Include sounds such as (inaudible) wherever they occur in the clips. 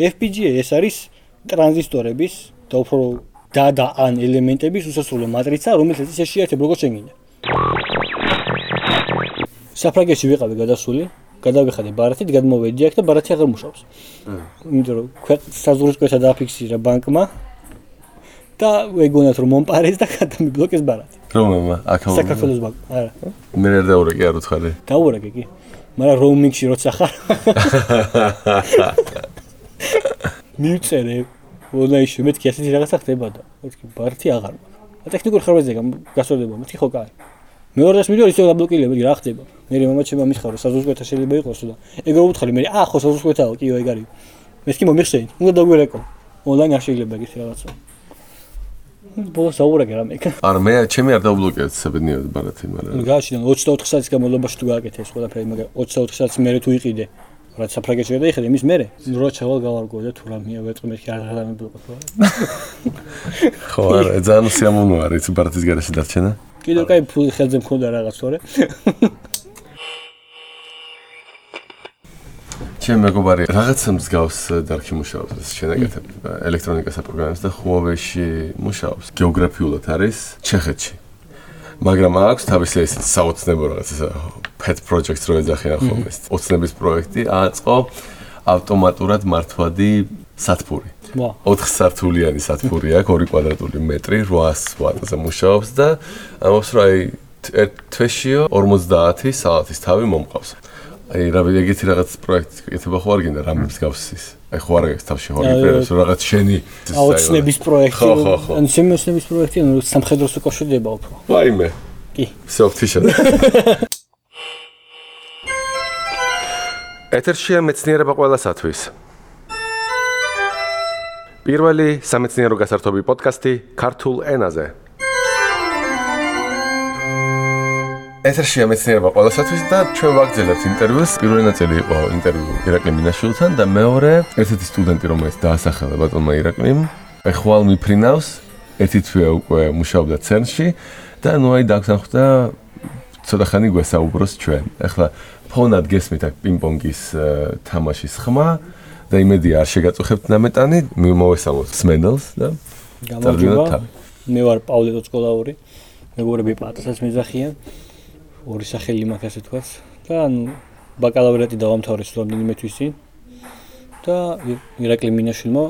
FPGA ეს არის ტრანზისტორების და უფრო და და ან ელემენტების უსასრულო მატრიცა, რომელიც ისე შეერთებ როგორც შეგინდა. საფრანგეთში ვიყავი გადასული, გადავიხადე ბარათით, გადმოვედი აქ და ბარათი აღარ მუშაობს. იმიტომ რომ ქვეყნის საზღვრისკოთა დააფიქსირა ბანკმა და ეგონათ რომ მომპარეს და გადამიბლოკეს ბარათი. რომლემა? აქაუნტი. საქართველოს ბანკ. არა. მე არ დაურეკე არ უცხარი. დაურეკე კი. მაგრამ როუმინგში როცა ხარ. (laughs) მივწერე ონლაინში მეთქი ასეთი რაღაცა ხდება და მეთქი ბარათი აღარ მაქვს. ტექნიკური ხარვეზია გასწორდება, მეთქი ხო კაი. მეორე დღეს მივიდა ისე დაბლოკილები, რა ხდება? მე მამა ჩემმა მიხარო საზუსკვეთა შეიძლება იყოს და ეგრე უთხარი მე აა ხო საზუსკვეთაო კიო ეგ არის. მე კი მომიხსენი, უნდა დაგვერეკო. ონლაინ არ შეიძლება ის რაღაცა. ბოლოს აურაგე რამე. არ მე ჩემი არ დაბლოკეთ საბედნიეროდ ბარათი, მაგრამ გაშიდან 24 საათის განმავლობაში თუ გააკეთე ეს ყველაფერი, მაგრამ 24 საათის მერე თუ იყიდე რაც საფრანგეთში გადაიხედე იმის მერე. რო ჩავალ გავარგოვდა თუ რამეა ვეტყმერში არ გადამებულიყო ხო არა ძალიან სიამოვნო არის პარტიის გარეშე დარჩენა. კიდევ კაი ფული ხელზე მქონდა რაღაც თორე. ჩემ მეგობარი რაღაც მსგავს დარქი მუშაობს შენაკეთებ ელექტრონიკას აპროგრამებს და ხუავეში მუშაობს. გეოგრაფიულად არის ჩეხეთში. მაგრამ აქვს თავისი ესეც საოცნებო რაღაც pet projects რო ეძახიან ხოლმე ოცნების პროექტი აწყო ავტომატურად მართვადი სათფური 4 სართულიანი სათფური აქვს 2 კვადრატული მეტრი 800 ვატზე მუშაობს და ამობს რომ აი თვეშიო 50 საათის თავი მომყავს. აი რა ვიცი ეგეთი რაღაც პროექტი კეთება ხო არ გინდა რამე მსგავსის. აი ხო არ გექს თავში ხო რეპერეს რაღაც შენი აუცნების პროექტი. ან შენი აუცნების პროექტი ან სამხედროს უკავშირდება უფრო. ვაიმე. კი. სოფთიშა. (laughs) ეთერშია მეცნიერება ყველასათვის. პირველი სამეცნიერო გასართობი პოდკასტი ქართულ ენაზე. ეთერშია მეცნიერება ყველასათვის და ჩვენ ვაგზელებთ ინტერვიუს. პირველი ნაწილი იყო ინტერვიუ ირაკლი მინაშვილთან და მეორე ერთ-ერთი სტუდენტი, რომელიც დაასახელა ბატონმა ირაკლიმ, ეხვალ მიფრინავს, ერთი თვე უკვე მუშაობდა CERN-ში და ნუ აი დაგსახდა ცოტა ხანი გვესაუბროს ჩვენ. ეხლა ფონად გესმით აქ პინგპონგის თამაშის ხმა და იმედია არ შეგაწუხებთ ნამეტანი მოვესალმოთ სმენელს და გამარჯობა. მე ვარ პავლე დოწყოლაური მეგობრები პატასას მეძახიან ორი სახელი მაქვს ასე თქვას. და ანუ ბაკალავრიატი დავამთავრე სულ რამდენიმე თვის წინ და ირაკლი მინაშვილმა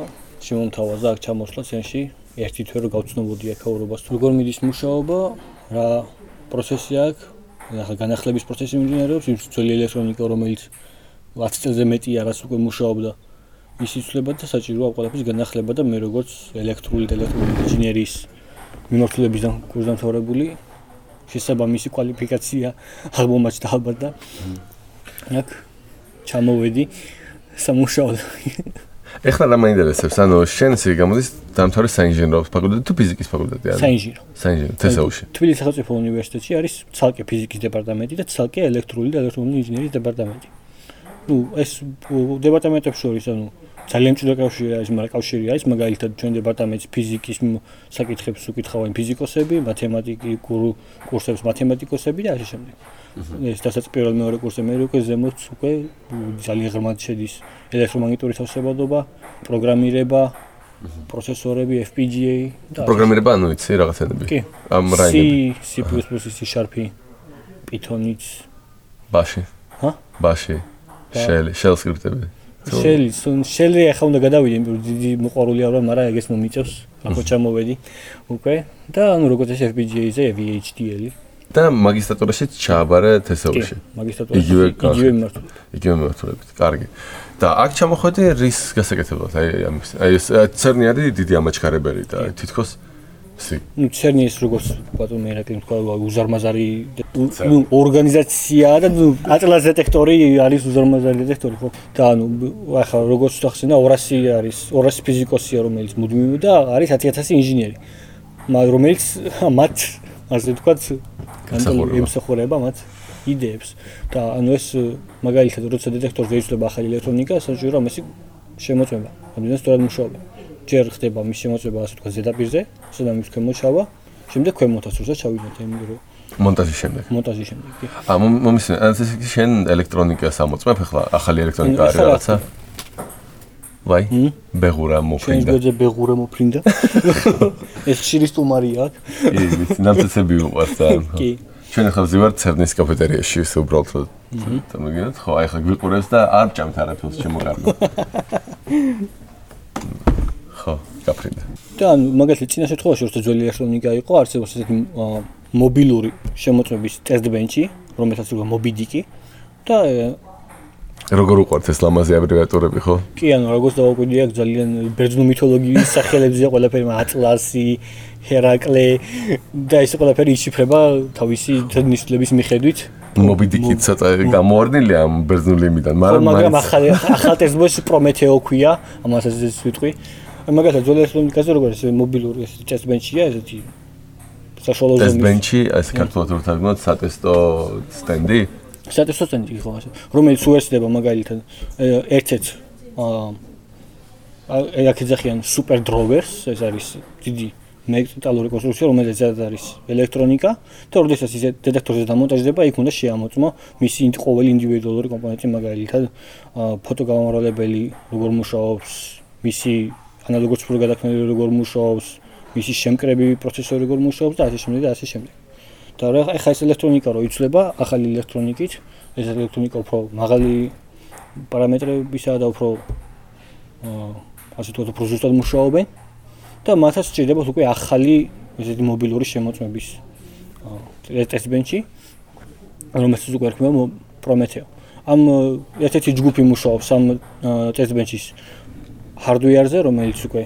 შემომთავაზა აქ ჩამოსვლა სენში. ერთი თვე რომ გავცნობოდი აქაურობას თუ როგორ მიდის მუშაობა რა პროცესი აქვს ახლა განახლების პროცესი მიმდინარეობს, ის ძველი ელექტრონიკა რომელიც 10 წელზე მეტია რას უკვე მუშაობდა. ის იცვლება და საჭიროა ყველაფრის განახლება და მე როგორც ელექტრული და ელექტრონული ინჟინერიის მიმართულებიდან კურსდამთავრებული შესაბამისი კვალიფიკაცია აღმოჩნდა ალბათ და აქ ჩამოვედი სამუშაოდ ეხლა რა მაინტერესებს ანუ შენ ისე გამოდის დამთავრე საინჟინრო ფაკულტეტი თუ ფიზიკის ფაკულტეტი არის? საინჟინრო. საინჟინრო თესაუში თბილისის სახელმწიფო უნივერსიტეტში არის ცალკე ფიზიკის დეპარტამენტი და ცალკე ელექტრული და ელექტრონული ინჟინერიის დეპარტამენტი. ну ეს დეპარტამენტებს შორის ანუ ძალიან ჭირა კავშირი არის, მაგრამ კავშირი არის, მაგალითად ჩვენ დეპარტამენტის ფიზიკის საკითხებს უკითხავენ ფიზიკოსები, მათემატიკურ კურსებს მათემატიკოსები და ასე შემდეგ. ეს დასაც პირველ მეორე კურსზე მე უკვე ზემოთ უკვე ძალიან ღრმად შედის ელექტრომაგნიტური თავსებადობა, პროგრამირება, პროცესორები, FPGA და პროგრამირება ანუ იცი რაღაცები. კი. ამ რაინები. C, C++, Python-იც. ბაში. ჰა? ბაში. Shell, Shell სკრიპტები. შელი შელი ახლა უნდა გადავიდე დიდი მოყარული არა მაგრამ ეგეც მომიწევს ახლა ჩამოვედი უკვე. და ანუ როგორც ეს FPGA-ზე VHDL და მაგისტრატურაში ჩააბარე თესაუში მაგისტრატურაში. იგივე იგივე მიმართულებით. იგივე მიმართულებით კარგი. და აქ ჩამოხვედი რის გასაკეთებლად? აი აი ეს ცერნი არის დიდი ამაჩქარებელი და თითქოს სი. ნუ ცერნის როგორც ბატონ მერაკლი თქვა უზარმაზარი ნუ ორგანიზაცია და ნუ ატლას დეტექტორი არის უზარმაზარი დეტექტორი ხო? და ნუ ახლა როგორც ვთახსენა 200 არის 200 ფიზიკოსია რომელიც მუდმივი და არის 10000 ინჟინერი. რომელიც მათ ასე თქვა ემსახურება მათ იდეებს და ანუ ეს მაგალითად როცა დეტექტორზე იწლება ახალი ელექტრონიკა საჭირო ამისი შემოწმება. ამიტომ სწორად მუშაობა. ჯერ ხდება მის შემოწმება ასე თქვა ზედაპირზე, სადაც მის ქვემოჩავა, შემდეგ ქვემოთაც როცა ჩავიდეთ იმ რო მონტაჟის შემდეგ. მონტაჟის შემდეგ. ა მომისმენ, ან ეს შენ ელექტრონიკას ამოწმებ ახლა, ახალი ელექტრონიკა არის რაღაცა? ვაი ბეღურა მოფრინდა. გვერდზე ბეღურა მოფრინდა? (laughs) ეს ხშირი სტუმარია აქ. კი ვიცი ნამცეცები უყვარს და კი. ჩვენ ახლა ვზივართ ცერნის კაფეტერიაში ის უბრალოდ რომ დამიგინოთ ხო აი ხა გვიყურებს და არ ჭამთ არაფერს ჩემო გარდა (laughs) ხო გაფრინდა. და ანუ მაგალითად წინა შემთხვევაში როცა ძველი ელექტრონიკა იყო არსებობს ესეთი მობილური შემოწმების ტესტბენჩი რომელსაც უგა მობიდიკი. და როგორ უყვართ ეს ლამაზი აბრევიატურები ხო? კი ანუ როგორც დავაკვირდი აქ ძალიან ბერძნულ მითოლოგიის (laughs) სახელებზე ყველაფერი ატლასი ჰერაკლე და ეს ყველაფერი იშიფრება თავისი ნიშნების მიხედვით. მობიდიკი ცოტა გამოვარდნილი ამ ბერძნული იმიდან მაგრამ მაგრამ ახალ ახალ ტესტბენჩი პრომეთეო ქვია ამასაც ეს ვიტყვი მაგალითად ძველი ელექტრონიკაზე როგორ ეს მობილური ეს ტესტბენჩია ესეთი საშუალო ზომის ბენჩი ეს ქართულად რო თარგმნოთ სატესტო სტენდი. სატესტო სტენდი იყო ასე. რომელიც უერთდება მაგალითად ერთ-ერთ აა აქ ეძახიან სუპერ დროვერს ეს არის დიდი მეტალური კონსტრუქცია რომელიც ზედ არის ელექტრონიკა და როდესაც ის დეტექტორზე დამონტაჟდება იქ უნდა შეამოწმო მისი ყოველი ინდივიდუალური კომპონენტი მაგალითად ფოტოგამომრავლებელი როგორ მუშაობს მისი ანალოგური ციფრო გადაქმნელი როგორ მუშაობს მისი შემკრები პროცესორი როგორ მუშაობს და ასე შემდეგ და ასე შემდეგ. და რა ეხა ეს ელექტრონიკა რო იცლება ახალი ელექტრონიკით ეს ელექტრონიკა უფრო მაღალი პარამეტრებისა და უფრო აა ასე თუ უფრო ზუსტად მუშაობენ და მათაც სჭირდებათ უკვე ახალი ესეთი მობილური შემოწმების ტესტბენჩი რომელსაც უკვე ერქვა პრომეთეო. ამ ერთ-ერთი ჯგუფი მუშაობს ამ ტესტბენჩის ჰარდვეარზე რომელიც უკვე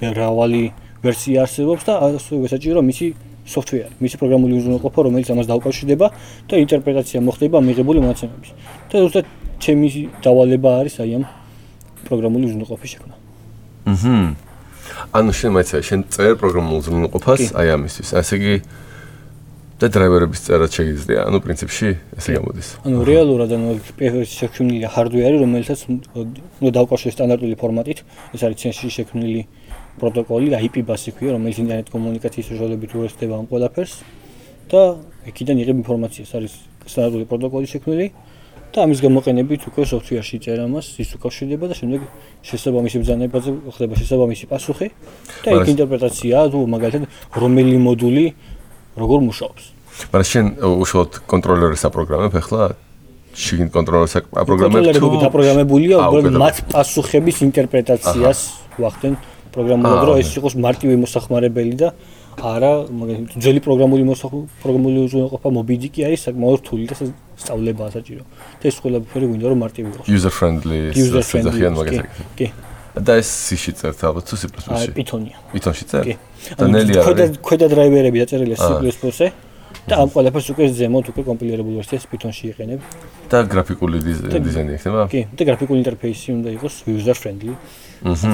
მრავალი ვერსია არსებობს და ასევე საჭირო მისი სოფტვეარი, მისი პროგრამული უზრუნველყოფა, რომელიც ამას დაუკავშირდება და ინტერპრეტაცია მოხდება მიღებული მონაცემების. და ზუსტად ჩემი დავალება არის აი ამ პროგრამული უზრუნველყოფის შექმნა. აჰა ანუ შენ მაიცა შენ წერ პროგრამულ უზრუნველყოფას აი ამისთვის ასე იგი და დრაივერების წერაც შეიძლება ანუ პრინციპში ესე გამოდის. ანუ რეალურად ანუ პირველში შექმნილი ჰარდვეარი, რომელსაც უნდა დაუკავშიროს სტანდარტული ფორმატით, ეს არის CNC შექმნილი პროტოკოლი, IP ბასი ქვია, რომელიც ინტერნეტ კომუნიკაციის საშუალებით უერთდება ამ ყველაფერს და იქიდან იღებ ინფორმაციას, არის სტანდარტული პროტოკოლი შექმნილი და ამის გამოყენებით უკვე სოფტვერში წერა მას, ის უკავშირდება და შემდეგ შესაბამისი ბრძანებაზე ხდება შესაბამისი პასუხი და იქ მაგრამ- ინტერპრეტაციაა თუ მაგალითად რომელი მოდული როგორ მუშაობს. მაგრამ შენ უშუალოდ კონტროლერს აპროგრამებ ახლა შიგნით კონტროლერს აპროგრამებ თუ კონტროლერები დაპროგრამებულია უბრალოდ მათ პასუხების ინტერპრეტაციას ვახდენ პროგრამულად რომ ეს იყოს მარტივი მოსახმარებელი და არა მაგალითად ძველი პროგრამული პროგრამული უზრუნველყოფა მობიდიკი არის საკმაოდ რთული და სწავლება ასაჭირო. და ეს ყველაფერი გვინდა რომ მარტივი იყოს. User friendly user friendly მაგას კი და ეს C-ში წერთ ალბათ თუ აი C++-ში პითონია პითონში წერ? კი. და ნელი ქვედა არის? ქვედა დრაივერები დაწერილია C++-ზე და ამ ყველაფერს უკვე ზემოთ უკვე კომპილირებულ ვერსიას პითონში იყენებ და გრაფიკული დიზ- დიზაინი იქნება? კი. და გრაფიკული ინტერფეისი უნდა იყოს user friendly. აჰა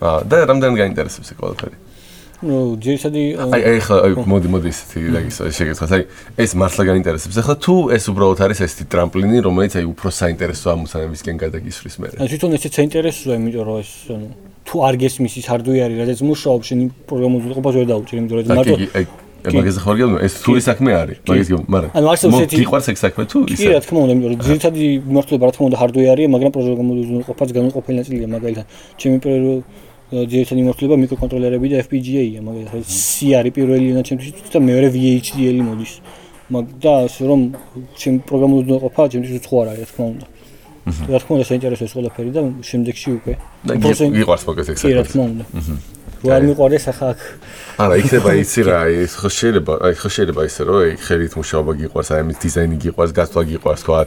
აა და რამდენი გაინტერესებს ეს ყველაფერი ნუ ძირითადი აი აი ხა აი მოდი მოდი ისეთი რაგის შეგეთხას აი ეს მართლა გაინტერესებს ახლა თუ ეს უბრალოდ არის ესეთი ტრამპლინი რომელიც აი უფრო საინტერესო ამოცანებისკენ გადაგისვრის მე ანუ თვითონ ესეც საინტერესოა, იმიტომ რომ ეს ანუ თუ არ გესმის ის hardware-ი, რაც მუშაობს, შენ პროგრამულ უზრუნველყოფას ვერ დაუჭერ, იმიტომ რომ მარტო კი აი კი. მაგაზე ხარ გიგო ეს თული საქმე არის მაგის გიგო მაგრამ ანუ არსებობს ესეთი- გიყვარს ეგ საქმე თუ კი, ისე რა თქმა უნდა, იმიტომ რომ ძირითადი მიმართულება რა თქმა უნდა hardware-ია, მაგრამ პროგრამული უზრუნველყოფაც განუყოფელი ნაწილია, მაგალითად, ჩემი პირველი აა, ძირითადი მიმართულება მიკროკონტროლერები და FPGA-ია, მაგალითად, C არის პირველი ენა ჩემთვის და მეორე VHDL მოდის. მაგ და ასე რომ ჩემი პროგრამული უზრუნველყოფა ჩემთვის უცხო არ არის, რა თქმა უნდა. რა თქმა უნდა, საინტერესოა ეს ყველაფერი და შემდეგში უკვე და გიყვარს მოგეს ეგ კი, რა საქმე თქმა უნდა. რო არ მიყვარდეს ახლა აქ არა იქნება იცი რა ხო შეიძლება აი ხო შეიძლება ისე რომ აი ხელით მუშაობა გიყვარს აი ამის დიზაინი გიყვარს გასვლა გიყვარს თქვა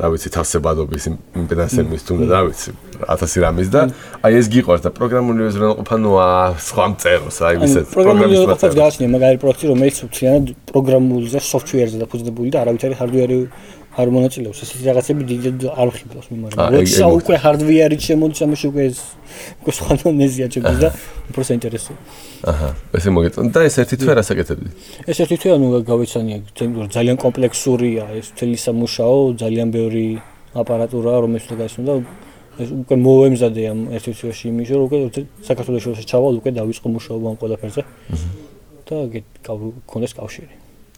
რა ვიცი თავსებადობის იმპედანსების თუნდა რა ვიცი 1000 რამის და აი ეს გიყვარს და პროგრამული უზრუნველყოფა ნუ აა სხვა მწეროს აი პროგრამული პროგრამის მაწერას. გააჩნია მაგარი პროექტი რომელიც მთლიანად პროგრამულზე software-ზე დაფუძნებული და არავითარი hardware-ი არ მონაწილეობს. ესეთი რაღაცები დიდად არ ხიბლავს მიმართ ეგ- როცა ეგ უკვე hardware-ით შემოდის ამაში უკვე ეს უკვე სხვა ნეზია ჩემთვის და უფრო საინტერესოა. აჰა ესე მოგეწონა. და ეს ერთი თვე რასაკეთებდი ეს ერთი თვე ანუ გავეცანია ძალიან კომპლექსურია ეს მთელი სამუშაო ძალიან ბევრი აპარატურაა რომელიც უნდა გაიცნო და ეს უკვე მოემზადე ამ ერთი თვეში იმის რომ უკვე საქართველოს შორის ჩავალ უკვე დავიწყო მუშაობა ამ ყველაფერზე. და გეთ- გავ- გქონდეს კავშირი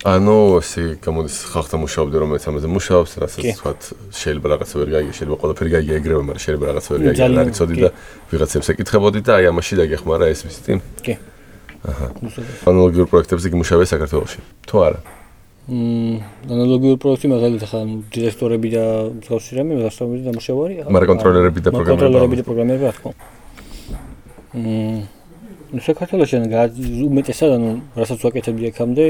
ანუ ესე გამოდის ხალხთან მუშაობდი რომელიც ამაზე მუშაობს, რასაც თქვა შეიძლება რაღაცა ვერ გაიგე, შეიძლება ყველაფერი გაიგე ეგრევე, მაგრამ შეიძლება რაღაცა ვერ გაიგე, არ იცოდი და ვიღაცებს ეკითხებოდი და აი ამაში დაგეხმარა ეს ვიზიტი. კი. აჰა. ანალოგიურ პროექტებზე გიმუშავე საქართველოში. თუ არა? მმ, ანალოგიურ პროექტი მაგალითად ახლა დირექტორები და მსგავსი რამე, მასშტაბები და მუშაობარი. მაგრამ კონტროლერები და პროგრამერები. კონტროლერები და პროგრამერები რა თქმა უნდა. მმ, ну საქართველოში უმეტესად ანუ რასაც ვაკეთებდი აქამდე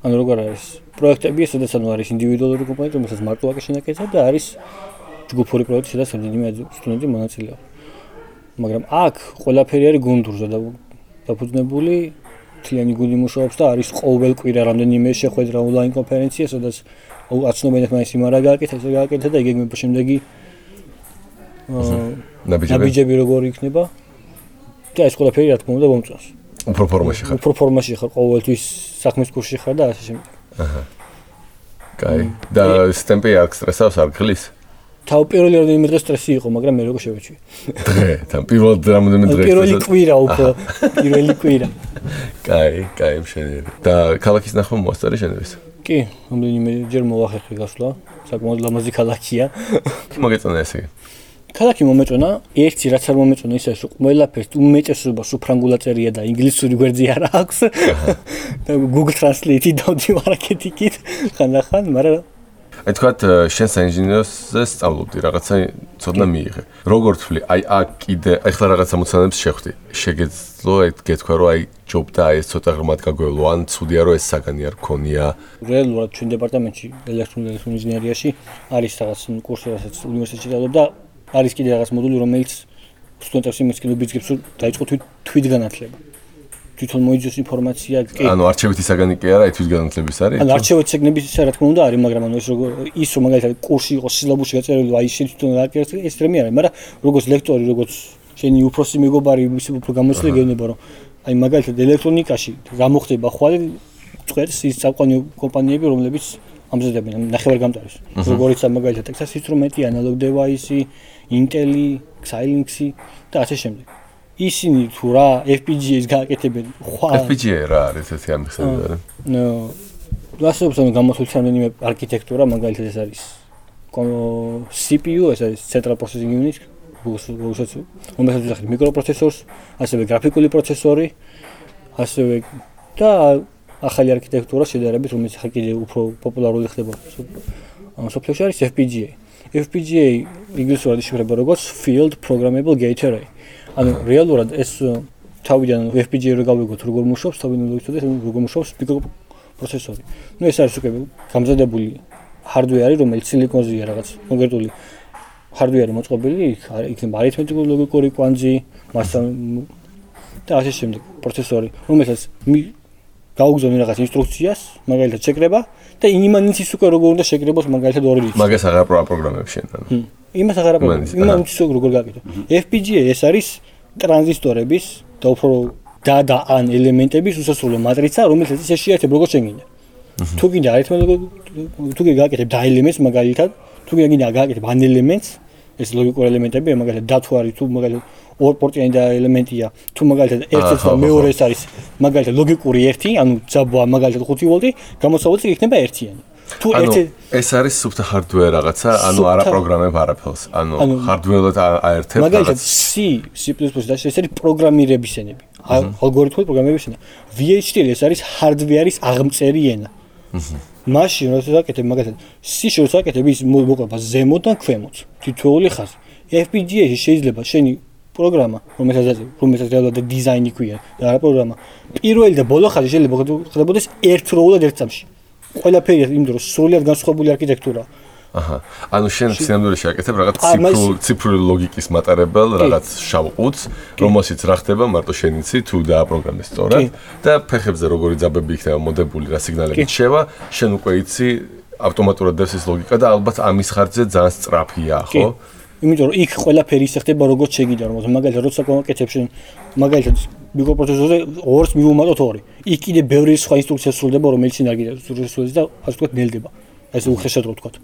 ანუ როგორ არის პროექტები სადაც ანუ არის ინდივიდუალური კომპონენტი რომელსაც მარტო აკეთებს შენაკეთებ და არის ჯგუფური პროექტი სადაც რამდენიმე სტუდენტი მონაწილეობს მაგრამ აქ ყველაფერი არის გუნდურზე და დაფუძნებული თლიანი გუნდი მუშაობს და არის ყოველ კვირა რამდენიმე შეხვედრა ონლაინ კონფერენცია სადაც აცნობენ ის იმარა გააკეთა ეს გააკეთა და იგი შემდეგი ნაბიჯები როგორ იქნება. და ეს ყველაფერი რა თქმა უნდა მომწონს. უფრო ფორმაში ხარ. უფრო ფორმაში ხარ ყოველთვის საქმის კურსში ხარ და ასე შემდეგ. აჰა. კაი. და სტემპი აქ სტრესავს არ გხლის? თავ პირველი რამდენიმე დღე სტრესი იყო, მაგრამ მე როგორ შევეჩვი. დღე, თან პირველ რამდენიმე დღე. პირველი კვირა უფრო, პირველი კვირა. კაი, კაი, მშვენიერი. და ქალაქის ნახვა მოასწარი შენების? კი, რამდენიმე ჯერ მოახერხე გასვლა. საკმაოდ ლამაზი ქალაქია. მოგეწონა ესე. ქალაქი მომეწონა, ერთი რაც არ მომეწონა ისე რომ ყველაფერს უმეტესობას უფრანგულად წერია და ინგლისური გვერდი არ აქვს. და Google Translate-ი დავდივარ აკეთიკით ხანდახან, მაგრამ აი თქვა შენ საინჟინერზე სწავლობდი რაღაცა ცოდნა მიიღე. როგორ თვლი, აი აქ კიდე ეხლა რაღაცა მოცანებს შეხვდი. შეგეძლო გეთქვა რომ აი ჯობ და აი ეს ცოტა ღრმად გაგვევლო, ან ცუდია რომ ეს საგანი არ გქონია. რეალურად ჩვენ დეპარტამენტში ელექტრონული ინჟინერიაში არის რაღაც კურსი, რასაც უნივერსიტეტში დავდებ და არის კიდე რაღაც მოდული, რომელიც სტუდენტებს იმის კიდე ბიძგებს, რომ დაიწყო თვით განათლება. თვითონ მოიძოს ინფორმაცია, ანუ არჩევითი საგანი კი არა, თვით განათლების არის? ანუ არჩევითი საგნების ისა რა თქმა უნდა არის, მაგრამ ანუ ეს როგორ ის რომ მაგალითად კურსი იყოს სილაბუსში გაწერილი, აი შენ თვითონ გააკეთე, ეს რამე არის, მაგრამ როგორც ლექტორი, როგორც შენი უფროსი მეგობარი, ის უფრო გამოცდი გეუბნება, რომ აი მაგალითად ელექტრონიკაში რა მოხდება ხვალ წვერს ის საყვანი კომპანიები, რომლებიც ამზადებენ ნახევარგამტარის. როგორიც მაგალითად Texas Instruments, Analog Device, ინტელი, Xilinx-ი და ასე შემდეგ. ისინი თუ რა FPGA-ს გააკეთებენ, ხვა FPGA რა არის ესეთი ამ ხსენდება? ნო. გასაუბროთ ამ გამოთვლით რამდენიმე არქიტექტურა, მაგალითად ეს არის CPU, ეს არის Central Processing Unit, როგორც უმეტეს ვიხარ მიკროპროცესორს, ასევე გრაფიკული პროცესორი, ასევე და ახალი არქიტექტურა შედარებით, რომელიც ხა კიდე უფრო პოპულარული ხდება. ამ სოფლიოში არის FPGA. FPGA ინგლისურად იშიფრება როგორც Field Programmable Gate Array. ანუ რეალურად ეს თავიდან FPGA რო გავიგოთ როგორ მუშაობს, თავიდან ვიცოდეთ როგორ მუშაობს მიკროპროცესორი. ნუ ეს არის უკვე გამზადებული hardware-ი, რომელიც სილიკონზეა რაღაც კონკრეტული hardware-ი მოწყობილი, იქნება არითმეტიკული ლოგიკური კვანძი, მასთან და ასე შემდეგ პროცესორი, რომელსაც გაუგზავნე რაღაც ინსტრუქციას, მაგალითად შეკრება და იმანიცის უკვე როგორ უნდა შეკრებოს მაგალითად ორი რიცხვი. მაგას აღარ პროგრამებს შენ ანუ. იმას აღარ პროგრამებს. იმანიცის უკვე როგორ გაკეთო. FPGA ეს არის ტრანზისტორების და უფრო და და ან ელემენტების უსასრულო მატრიცა, რომელიც ისე შეერთებ როგორ შეგინდა. თუ კიდე არითმეტიკული თუ კიდე გააკეთებ და ელემენტს მაგალითად, თუ კიდე გააკეთებ ან ელემენტს, ეს ლოგიკური ელემენტები, მაგალითად დათო არის თუ მაგალითად ორ პორტიანი და ელემენტია. თუ მაგალითად ერთ-ერთი და მეორეს არის მაგალითად ლოგიკური ერთი, ანუ ძაბვა მაგალითად 5 ვოლტი, გამოსავალს იქნება ერთიანი. თუ ერთი ეს არის სუფთა hardware რაღაცა, ანუ არა პროგრამებ არაფერს. ანუ hardware-ად აერთებ მაგალითად C, C++ და ეს არის პროგრამირების ენები. ალგორითმული პროგრამირების ენა. VHDL ეს არის hardware-ის აღმწერი ენა. მაშინ როდესაც აკეთებ მაგალითად C შორს აკეთებ ის მოყვება ზემოდან ქვემოთ. თითოეული ხაზი. FPGA-ში შეიძლება შენი პროგრამა, რომელსაც რომელსაც რეალურად დიზაინი ქვია და არა პროგრამა. პირველი და ბოლო ხაზი შეიძლება ხდებოდეს ერთდროულად ერთ წამში. ყველაფერი იმ დროს სრულად განსხვავებული არქიტექტურაა. აჰა. ანუ შენ სინამდვილეში აკეთებ რაღაც ციფრულ ციფრული ლოგიკის მატარებელ რაღაც შავყუთს, რომელშიც რა ხდება მარტო შენ იცი თუ დააპროგრამე სწორად. და ფეხებზე როგორი ძაბები იქნება მოდებული რა სიგნალები შევა, შენ უკვე იცი ავტომატურად დევს ეს ლოგიკა და ალბათ ამის ხარჯზე ძალიან სწრაფია, ხო? იმიტომ რომ იქ ყველაფერი ისე ხდება როგორც შეგიდა რომ მაგალითად როცა კონკრეტებს შენ მაგალითად მიკროპროცესორზე ორს მივუმატოთ ორი. იქ კიდე ბევრი სხვა ინსტრუქცია სრულდება რომელიც არ გიდა სრულდება და ასე ვთქვათ ნელდება ეს უხეშად რო ვთქვათ.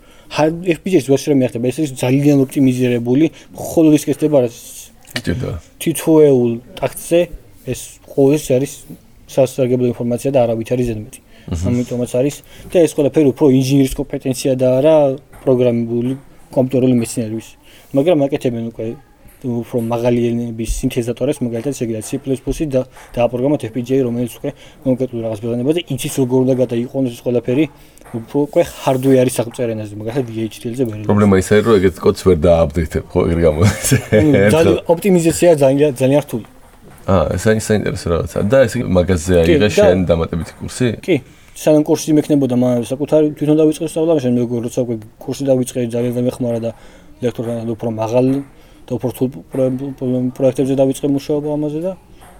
FPGA-ს ვასრე მეახდება ეს არის ძალიან ოპტიმიზირებული მხოლოდ ის კეთდება რა თითოეულ ტაქტზე ეს ყოველთვის არის სასარგებლო ინფორმაცია და არავით არის ზედმეტი ამიტომაც არის და ეს ყველაფერი უფრო ინჟინერის კომპეტენცია და არა პროგრამული კომპიუტერული მეცნიერების. მაგრამ აკეთებენ უკვე უფრო მაღალი ენების სინთეზატორებს, მაგალითად შეგიძლიათ C++ და დააპროგრამოთ FPGA, რომელიც უკვე კონკრეტულ რაღაც ბაზანებაზე იცის როგორ უნდა გადაიყონოს ეს ყველაფერი უფრო უკვე hardware-ის აღწერენ ენაზე, მაგალითად DHL-ზე ვერ. პრობლემა ისაა, რომ ეგეთ კოდს ვერ დააპდეიტებ, ხო, ეგრე გამოდის. ძალიან ოპტიმიზაცია ძალიან ძალიან რთული. აა, ეს არის საინტერესო რაღაცა. და ეს მაგაზე აიღე შენ დამატებითი კურსი? კი. სანამ კურსი მექნებოდა, მაგრამ საკუთარი თვითონ დავიწყე სწავლა, მაშინ მეგობრ როცა უკვე კურსი დავიწყე, ძალიან დამეხმარა და ლექტორთან უფრო მაღალ და უფრო რთულ პროექტებზე დავიწყე მუშაობა ამაზე და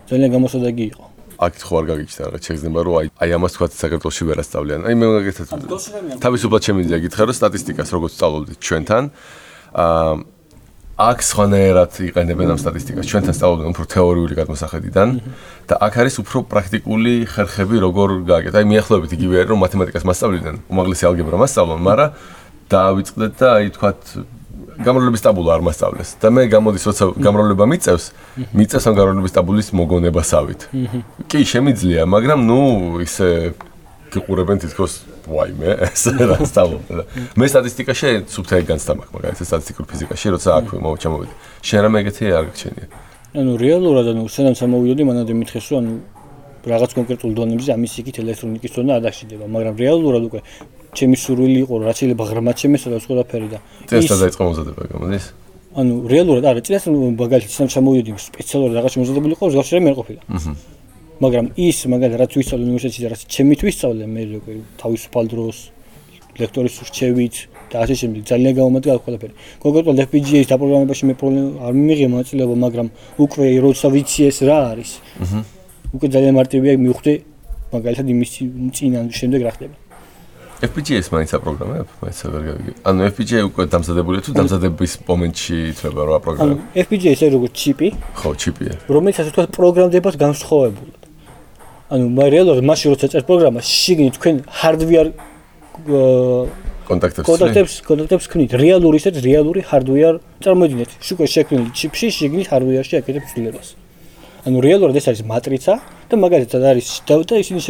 ძალიან გამოსადეგი იყო. აქ ხო არ გაგიჩნდა რა, შეგზნება რომ აი აი ამას თქვა საქართველოსში ვერ ასწავლიან. აი მე მაგეთაც თავისუფლად შემიძლია გითხრა რომ სტატისტიკას როგორც სწავლობდით ჩვენთან აა აქ სხვანაირად იყენებენ ამ სტატისტიკას. ჩვენთან სწავლობენ უფრო თეორიული გადმოსახედიდან და აქ არის უფრო პრაქტიკული ხერხები როგორ გააკეთე. აი მიახლოებით იგივე არის რომ მათემატიკას მასწავლიდან, უმაღლესი ალგებრა მასწავლონ, მაგრამ დაავიწყდეთ და აი თქვათ გამრავლების ტაბულა არ მასწავლეს. და მე გამოდის როცა გამრავლება მიწევს მიწევს ამ გამრავლების ტაბულის მოგონებასავით კი შემიძლია მაგრამ ნუ ისე გიყურებენ თითქოს ვაიმე ეს რა სწავლობ და მე სტატისტიკაში სუბთეი განცდა მაქვს მაგალითად სტატისტიკურ ფიზიკაში როცა აქ მოვჩამოვიდი შენ რა მეგეთი არ გჩენია. ანუ რეალურად ანუ სანამ სამოვიდოდი მანამდე მითხეს რომ ანუ რაღაც კონკრეტულ დონეებზე ამის იქით ელექტრონიკის დონა არ დაშიდება მაგრამ რეალურად უკვე ჩემი სურვილი იყო რაც შეიძლება ღრმად შემესწრო და სხვადასხვაფერი და დაიწყო მოზადება გამოდის ანუ რეალურად არა წესთან მაგალითად სამ შემოვიდი სპეციალურად რაღაც მოზადებული იყო ზოგადად მე ყოფილა მაგრამ ის მაგალითად რაც ვისწავლე უნივერსიტეტში და რაც ჩემი თვისწავლე მე უკვე თავისუფალ დროს ლექტორის რჩევით და ასე შემდეგ ძალიან გამომადგა ყველაფერი. კონკრეტულად FPGA-ის დაპროგრამებაში მე პრობლემა არ მიიღე მონაწილეობა, მაგრამ უკვე როცა ვიცი ეს რა არის. აჰა. უკვე ძალიან მარტივია მივხვდი მაგალითად იმის წინ ან შემდეგ რა ხდება. FPGA-ს მაინც აპროგრამებ, მაინც ვერ გავიგე. ანუ FPGA უკვე დამზადებულია თუ დამზადების მომენტში ითვლება რა პროგრამა? ანუ FPGA ესე როგორც ჩიპი. ხო, ჩიპია. რომელიც ასე ვთქვათ პროგრამდება განსხვავებულად. ანუ მე რეალურად მაშინ როცა წერ პროგრამა, შიგნით თქვენ hardware კონტაქტებს კონტაქტებს კონტაქტებს ქნით რეალური ისეთ რეალური hardware წარმოიდგინეთ. შუქე შექმნილი ჩიპში შიგნით hardware-ში აკეთებს ცვლილებას. ანუ რეალურად ეს არის მატრიცა და მაგალითად არის და ისინი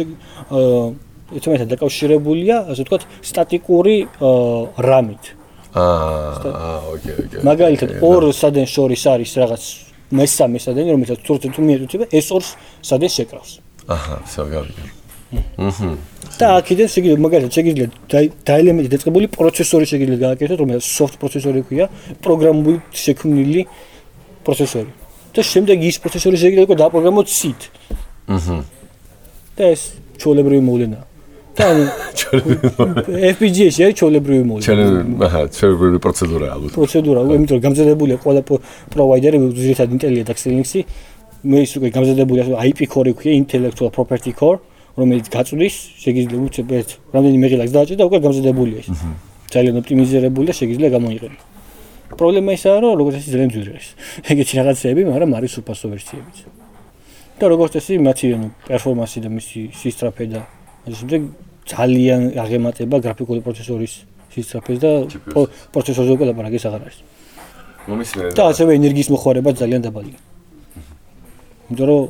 აა ერთმანეთთან დაკავშირებულია, ასე ვთქვათ, სტატიკური რამით. აა, ოკეი, ოკეი. მაგალითად, ორ სადენ შორის არის რაღაც მესამე სადენი, რომელსაც თურქ თუ მიეთუთება, ეს ორს სადენ შეკრავს. აჰა, საგავია. აჰა. და აქედან შეიძლება მაგალითად შეიძლება დაელემენტი დაწყებული პროცესორი შეიძლება გააკეთოთ, რომელსაც soft პროცესორი ჰქვია, პროგრამებით შექმნილი პროცესორი. და შემდეგ ის პროცესორი შეიძლება უკვე დაპროგრამოთ C-ით. აჰა. და ეს ჩვეულებრივი მოვლენაა. და FPGA-ში არის ჩოლებრივი მოდი. ჩოლებრივი, აჰა, ჩოლებრივი პროცედურა ალბათ. პროცედურა, იმიტომ რომ გამზადებულია ყველა პროვაიდერი, ზოგადად Intel-ი და Xilinx-ი. მე ის უკვე გამზადებულია IP core ქვია, Intellectual Property Core, რომელიც გაწვდის, შეგიძლია უცებ რამდენი მეღილაკს დააჭერა და უკვე გამზადებულია ის. ძალიან ოპტიმიზირებული და შეგიძლია გამოიყენო. პრობლემა ისაა, რომ როგორც ეს ძალიან ძვირი არის. ეგეთი რაღაცები, მაგრამ არის უფასო ვერსიებიც. და როგორც წესი, მათი ანუ პერფორმანსი და მისი სისტრაფე და ასე შემდეგ ძალიან აღემატება გრაფიკული პროცესორის სისწრაფეს და პროცესორზე უკვე ლაპარაკი აღარ არის. მომისმენთ. და ასევე ენერგიის მოხმარება ძალიან დაბალია. იმიტომ რომ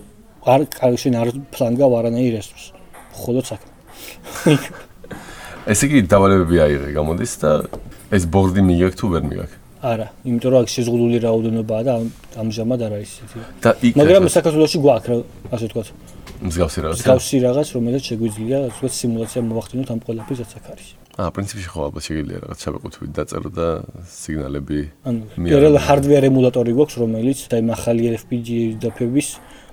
არ კარგში არ ფლანგა ვარანაირ რესურს. მხოლოდ საქმე. ესე იგი დავალებები აიღე გამოდის და ეს ბორდი მიიღე თუ ვერ მიიღე? არა, იმიტომ რომ აქ შეზღუდული რაოდენობაა და ამჟამად არ არის ისეთი. მაგრამ საქართველოსში გვაქვს, ასე ვთქვათ. მსგავსი რაღაც. მსგავსი რაღაც, რომელიც შეგვიძლია, ასე სიმულაცია მოვახდინოთ ამ აქ არის. აა, პრინციპში ხო ალბათ შეიძლება რაღაც შეგეკუთვით დაწერო და სიგნალები ანუ რეალ hardware ემულატორი გვაქვს, რომელიც და იმ ახალი FPGA დაფების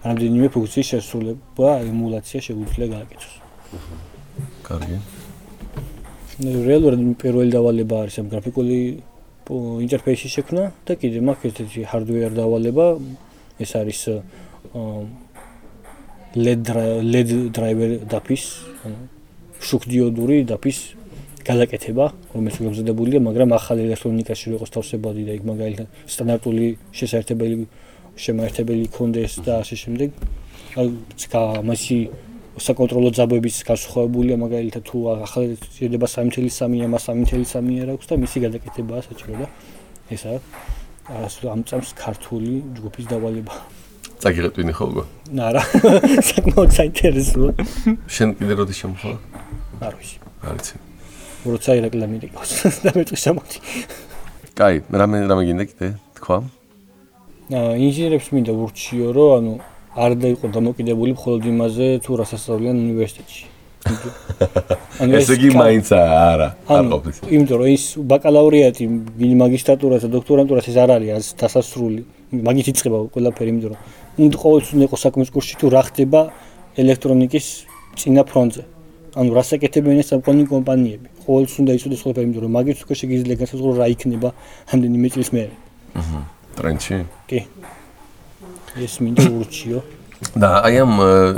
რამდენიმე ფუნქციის შესრულება ემულაცია შეგვიძლია გააკეთოს. კარგი. რეალურად პირველი დავალება არის ამ გრაფიკული ინტერფეისის შექმნა და კიდე მაქვს ესეთი hardware დავალება ეს არის LED LED driver დაფის შუქდიოდური დაფის გადაკეთება, რომელიც გამზადებულია, მაგრამ ახალი ელექტრონიკაში რო იყოს თავსებადი და იქ მაგალითად სტანდარტული შესაერთებელი შემაერთებელი კონდეს და ასე შემდეგ. მასი საკონტროლო ძაბების გასხოვებულია მაგალითად თუ ახალი შეიძლება 3.3-ია, მას 3.3 არ აქვს და მისი გადაკეთებაა საჭირო და ესაა ამ წამს ქართული ჯგუფის დავალება. წაგიღებდვინი ხო უკვე? არა. (laughs) საკმაოდ საინტერესოა. შენ კიდე როდის შემოხვალ? არ ვიცი. არ ვიცი. როცა ირაკლი ამირიკავს და მეტყვის შემოდი. კაი, რამე რამე გინდა კიდე თქვა? აა ინჟინერებს მინდა ურჩიო, რომ ანუ არ დაიყო დამოკიდებული მხოლოდ იმაზე, თუ რას ასწავლიან უნივერსიტეტში. (laughs) ესე იგი მაინც არა, არ ყოფილი. იმიტომ რომ ის ბაკალავრიატი, მაგისტრატურა და დოქტორანტურა ეს არ არის დასასრული. მაგით იწყება ყველაფერი, იმიტომ რომ უნდა ყოველთვის იყოს საქმის კურსში თუ რა ხდება ელექტრონიკის წინა ფრონტზე. ანუ რას ეკეთებიან ეს სამყარო კომპანიები. ყოველთვის უნდა იცოდეს ყველაფერი, იმიტომ რომ მაგით უკვე შეგიძლია გასაზღვრო რა იქნება ამდენი წლის მერე. აჰა. ტრენჩი? კი. ეს მინდა ურჩიო. და აი ამ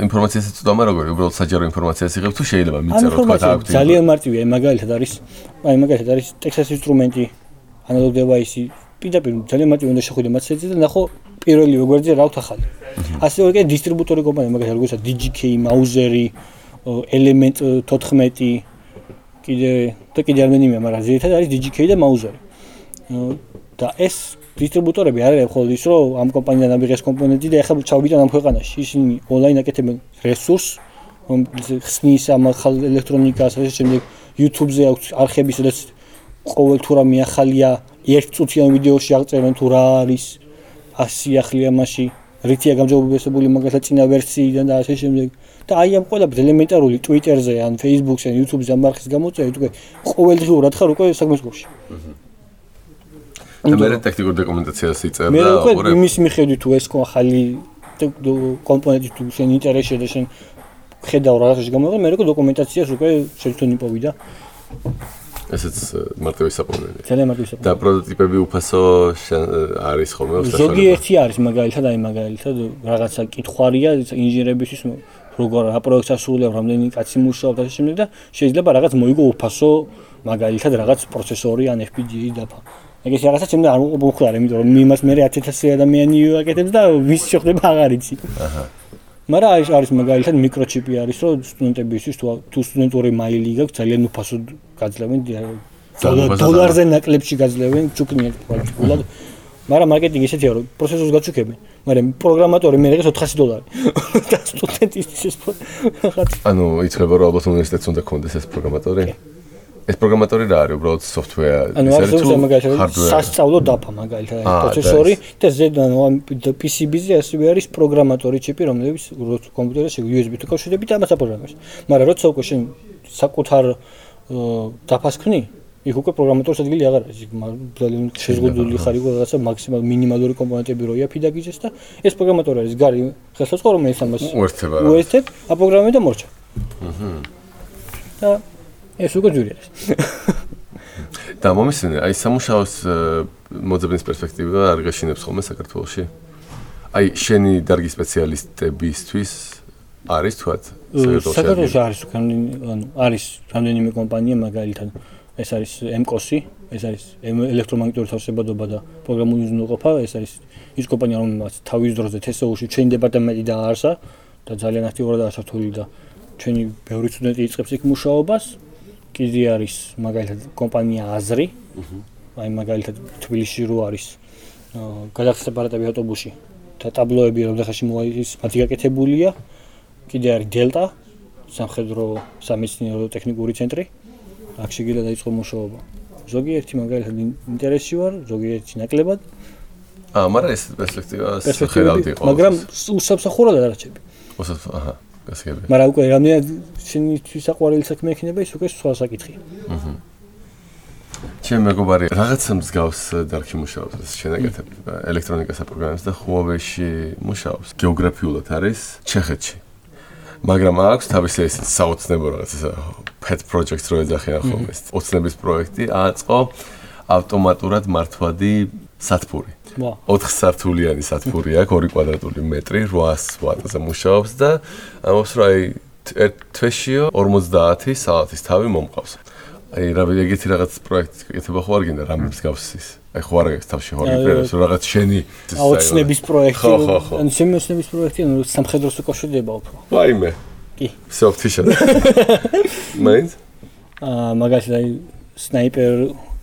ინფორმაციას ეცოდამა როგორი უბრალოდ საჯარო ინფორმაციას იღებ თუ შეიძლება მიწერო თქვა და აქვს ძალიან მარტივია მაგალითად არის აი მაგალითად არის ტექსას ინსტრუმენტი ანალოგ დევაისი პირდაპირ ძალიან მარტივი უნდა შეხვიდე მათ სეძე და ნახო პირველი გვერდზე რა ვთ ახალი ასევე კი დისტრიბუტორი კომპანია მაგალითად როგორიცაა DGK, Mauser-ი, Element 14 კიდე და კიდე არ მენიმია მაგრამ ზედეთ არის DGK და Mauser-ი. და ეს დისტრიბუტორები არ არის ხოლმე ის რომ ამ კომპანიიდან ამიღეს კომპონენტი და ეხლა ჩავბიტან ამ ქვეყანაში. ისინი ონლაინ აკეთებენ რესურს რომ ხსნის ამ ახალ ელექტრონიკას ასე შემდეგ YouTube-ზე აქვს არხები სადაც ყოველ თუ რამე ახალია ერთ წუთიან ვიდეოში აღწერენ თუ რა არის ასი ახლია მასში რითია გამჟღავნებული მაგასაც წინა ვერსიიდან და ასე შემდეგ. და აი ამ ყველაფერს ელემენტარული Twitter-ზე ან Facebook-ზე YouTube-ზე ამ არხის გამოწერეთ უკვე ყოველდღიურად ხარ უკვე საქმის გულში. და მე ტექნიკურ დოკუმენტაციას იწერ და ორი მე იმის მიხედვით თუ ეს ახალი კომპონენტი თუ შენ ინტერესში და შენ ხედავ რაღაცაში გამოიყო მე როგორ დოკუმენტაციას უკვე შეძთუნ იპოვი და ესეც მარტივი საპონენტი ძალიან მარტივი საპონენტი და პროტოტიპები უფასო არის ხოლმე ზოგიერთი არის მაგალითად აი მაგალითად რაღაცა კითხვარია ინჟინერებისთვის როგორ რა პროექტს ასრულებ რამდენი კაცი მუშაობს და შემდეგ და შეიძლება რაღაც მოიგო უფასო მაგალითად რაღაც პროცესორი ან FPGA დაფა ეგეც რაღაცა ჩემ და არ მოხდა, იმიტომ რომ იმას მე 10000 ადამიანი ვაკეთებ და ვის შეხვდება აღარ იცი. აჰა. მაგრამ არის არის მაგალითად მიკროჩიპი არის, რომ სტუდენტებისთვის თუ სტუდენტური მაილი გაქვს, ძალიან უფასო გაძლევენ დოლარზე ნაკლებში გაძლევენ ჩუკნიერ პრაქტიკულად. მაგრამ მარკეტინგი ისეთია, რომ პროცესორს გაჩუქებენ, მაგრამ პროგრამატორი მე რეგეს 400 დოლარი. (laughs) და სტუდენტისთვის ეს ანუ იცხება რომ ალბათ უნივერსიტეტს უნდა კონდეს ეს პროგრამატორი? კი. ეს პროგრამატორი რა არის? უბრალოდ software ანუ არის მაგალითად სასწავლო დაფა მაგალითად პროცესორი და ზედ ანუ PCB-ზე ასევე არის პროგრამატორი ჩიპი რომელიც კომპიუტერში USB-თან კავშირებით ამას აპროგრამებს. მაგრამ როცა უკვე შენ საკუთარ დაფას ქნი იქ უკვე პროგრამატორის ადგილი აღარ არის. იქ ძალიან შეზღუდული ხარ იქ რაღაცა მაქსიმალ მინიმალური კომპონენტები როია ფიდაგიჟეს და ეს პროგრამატორი არის გარი ხელსაწყო რომელიც ამას უერთდება უერთებ აპროგრამებ და მორჩა. აჰა. და ეს უკვე ჯური არის. (laughs) და მომისმენე, აი სამუშაოს მოძებნის პერსპექტივა არ გაშინებს ხოლმე საქართველოში? აი შენი დარგის სპეციალისტებისთვის არის თვათ საქართველოში არის ანუ არის რამდენიმე კომპანია მაგალითად ეს არის ემკოსი ეს არის ელექტრომაგნიტური თავშებადობა და პროგრამული უზრუნველყოფა ეს არის ის კომპანია რომელიც თავის დროზე TSO-ში ჩვენი დეპარტამენტი დაარსა და ძალიან აქტიურადაა ჩართული და ჩვენი ბევრი სტუდენტი იწყებს იქ მუშაობას კიდე არის მაგალითად კომპანია აზრი. აი მაგალითად თბილისში რო არის გალაქსია პარატები ავტობუსში და ტაბლოები რომელხაში მოაირის მათი გაკეთებულია. კიდე არის დელტა სამხედრო სამეცნიერო ტექნიკური ცენტრი. აქ შეგიძლია დაიწყო მუშაობა. ზოგიერთი მაგალითად ინტერესი ვარ, ზოგიერთი ნაკლებად. აა, მაგრამ ეს პერსპექტივა ხედავდი ყოველთვის. მაგრამ უსაფსახურა და დარჩები. უსაფსახურა, აჰა. გასაგებია. მაგრამ უკვე რამდენად შენთვის საყვარელი საქმე ექნება ის უკვე სხვა საკითხია. აჰა. ჩემ მეგობარი რაღაცა მსგავს დარქი მუშაობს შენაკეთებ ელექტრონიკას აპროგრამებს და Huawei-ში მუშაობს. გეოგრაფიულად არის ჩეხეთში. მაგრამ აქვს თავისი ეს საოცნებო რაღაცა pet project-ს რო ეძახიან ხოლმე. ოცნების პროექტი აწყო ავტომატურად მართვადი სათფური. 4 სართულიანი სათფური აქვს, 2 კვადრატული მეტრი, 800 ვატზე მუშაობს და ამას რა აი თვეშიო 50 საათის თავი მომყავს. აი რა ეგეთი რაღაც პროექტი კეთება ხო არ გინდა რამე მსგავსის. აი ხო არ გექს თავში ხო რიფერენს რაღაც შენი აუცნების პროექტი. ან შემოსნების პროექტი ან სამხედროს უკავშირდება უფრო. ვაიმე. კი. სოფთიშა. მაინც? აა მაგაში აი სნაიპერ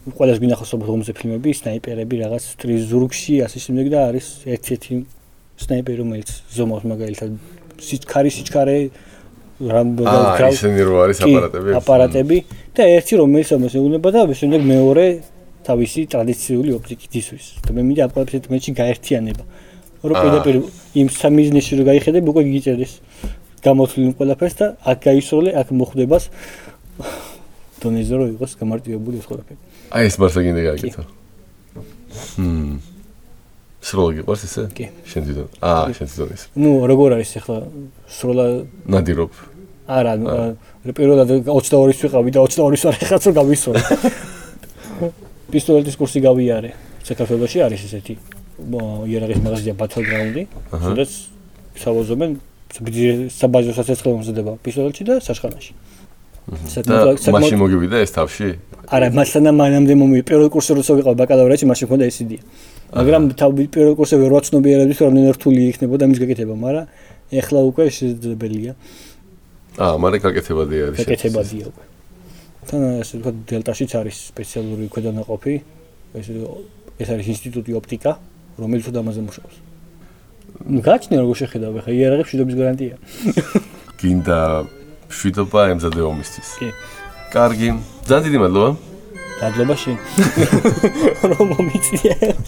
ყველას გინახავს ომზე ფილმები, სნაიპერები რაღაც ტრიზურგში ასე შემდეგ და არის ერთ-ერთი სნაიპერი რომელიც ზომავს მაგალითად სიჩქარი სიჩქარე რამდენად აა ისინი რო არის აპარატები. აპარატები. და ერთი რომელიც ამას ეუბნება და შემდეგ მეორე თავისი ტრადიციული ოპტიკით ისვის და მე მინდა აპარატებს ერთმანეთში გაერთიანება. რომ პირდაპირ იმ სამიზნეში რო გაიხედები უკვე გიწერდეს გამოთვლილი ყველაფერს და აქ გაისროლე აქ მოხდებას (sighs) დონეზე რო იყოს გამარტივებული ეს ყველაფერი აი ეს მარსა გინდა გაიგეთო ჰმ სროლა გიყვარს ესე? კი. შენ თვითონ. აა, შენ თვითონ ის. ნუ როგორ არის ახლა სროლა ნადირობ. არა, პირველად 22-ის ვიყავი და 22-ის ვარ ეხაც რომ გავისროლე. პისტოლეტის კურსი გავიარე. საქართველოში არის ესეთი იარაღის მაღაზია Battleground-ი, სადაც სავაზობენ საბაზო სასაცხლო მომზადება პისტოლეტში და საშხანაში. და მაშინ მოგივიდა ეს თავში? არა, მასანა მანამდე მომი პირველ კურსზე როცა ვიყავ ბაკალავრიატში, მაშინ მქონდა ეს იდეა. მაგრამ თავი პირველ კურსზე რო ცნობიერებდი, რომ რამდენი რთული იქნებოდა მის გაკეთება, მაგრამ ეხლა უკვე შესაძლებელია. აა, მაგრამ გაკეთებადი არის. გაკეთებადია უკვე. თან ასე ვთქვათ, დელტაშიც არის სპეციალური ქვედანაყოფი. ეს ეს არის ინსტიტუტი ოპტიკა, რომელიც უდამაზე მუშაობს. ნუ გაჩნია როგორ შეხედავ ხა იარაღებს შედობის გარანტია. გინდა შვიდობა ემზადე ომისთვის. კი. კარგი. ძალიან დიდი მადლობა. მადლობაში. (laughs) რომ მომიწიეთ.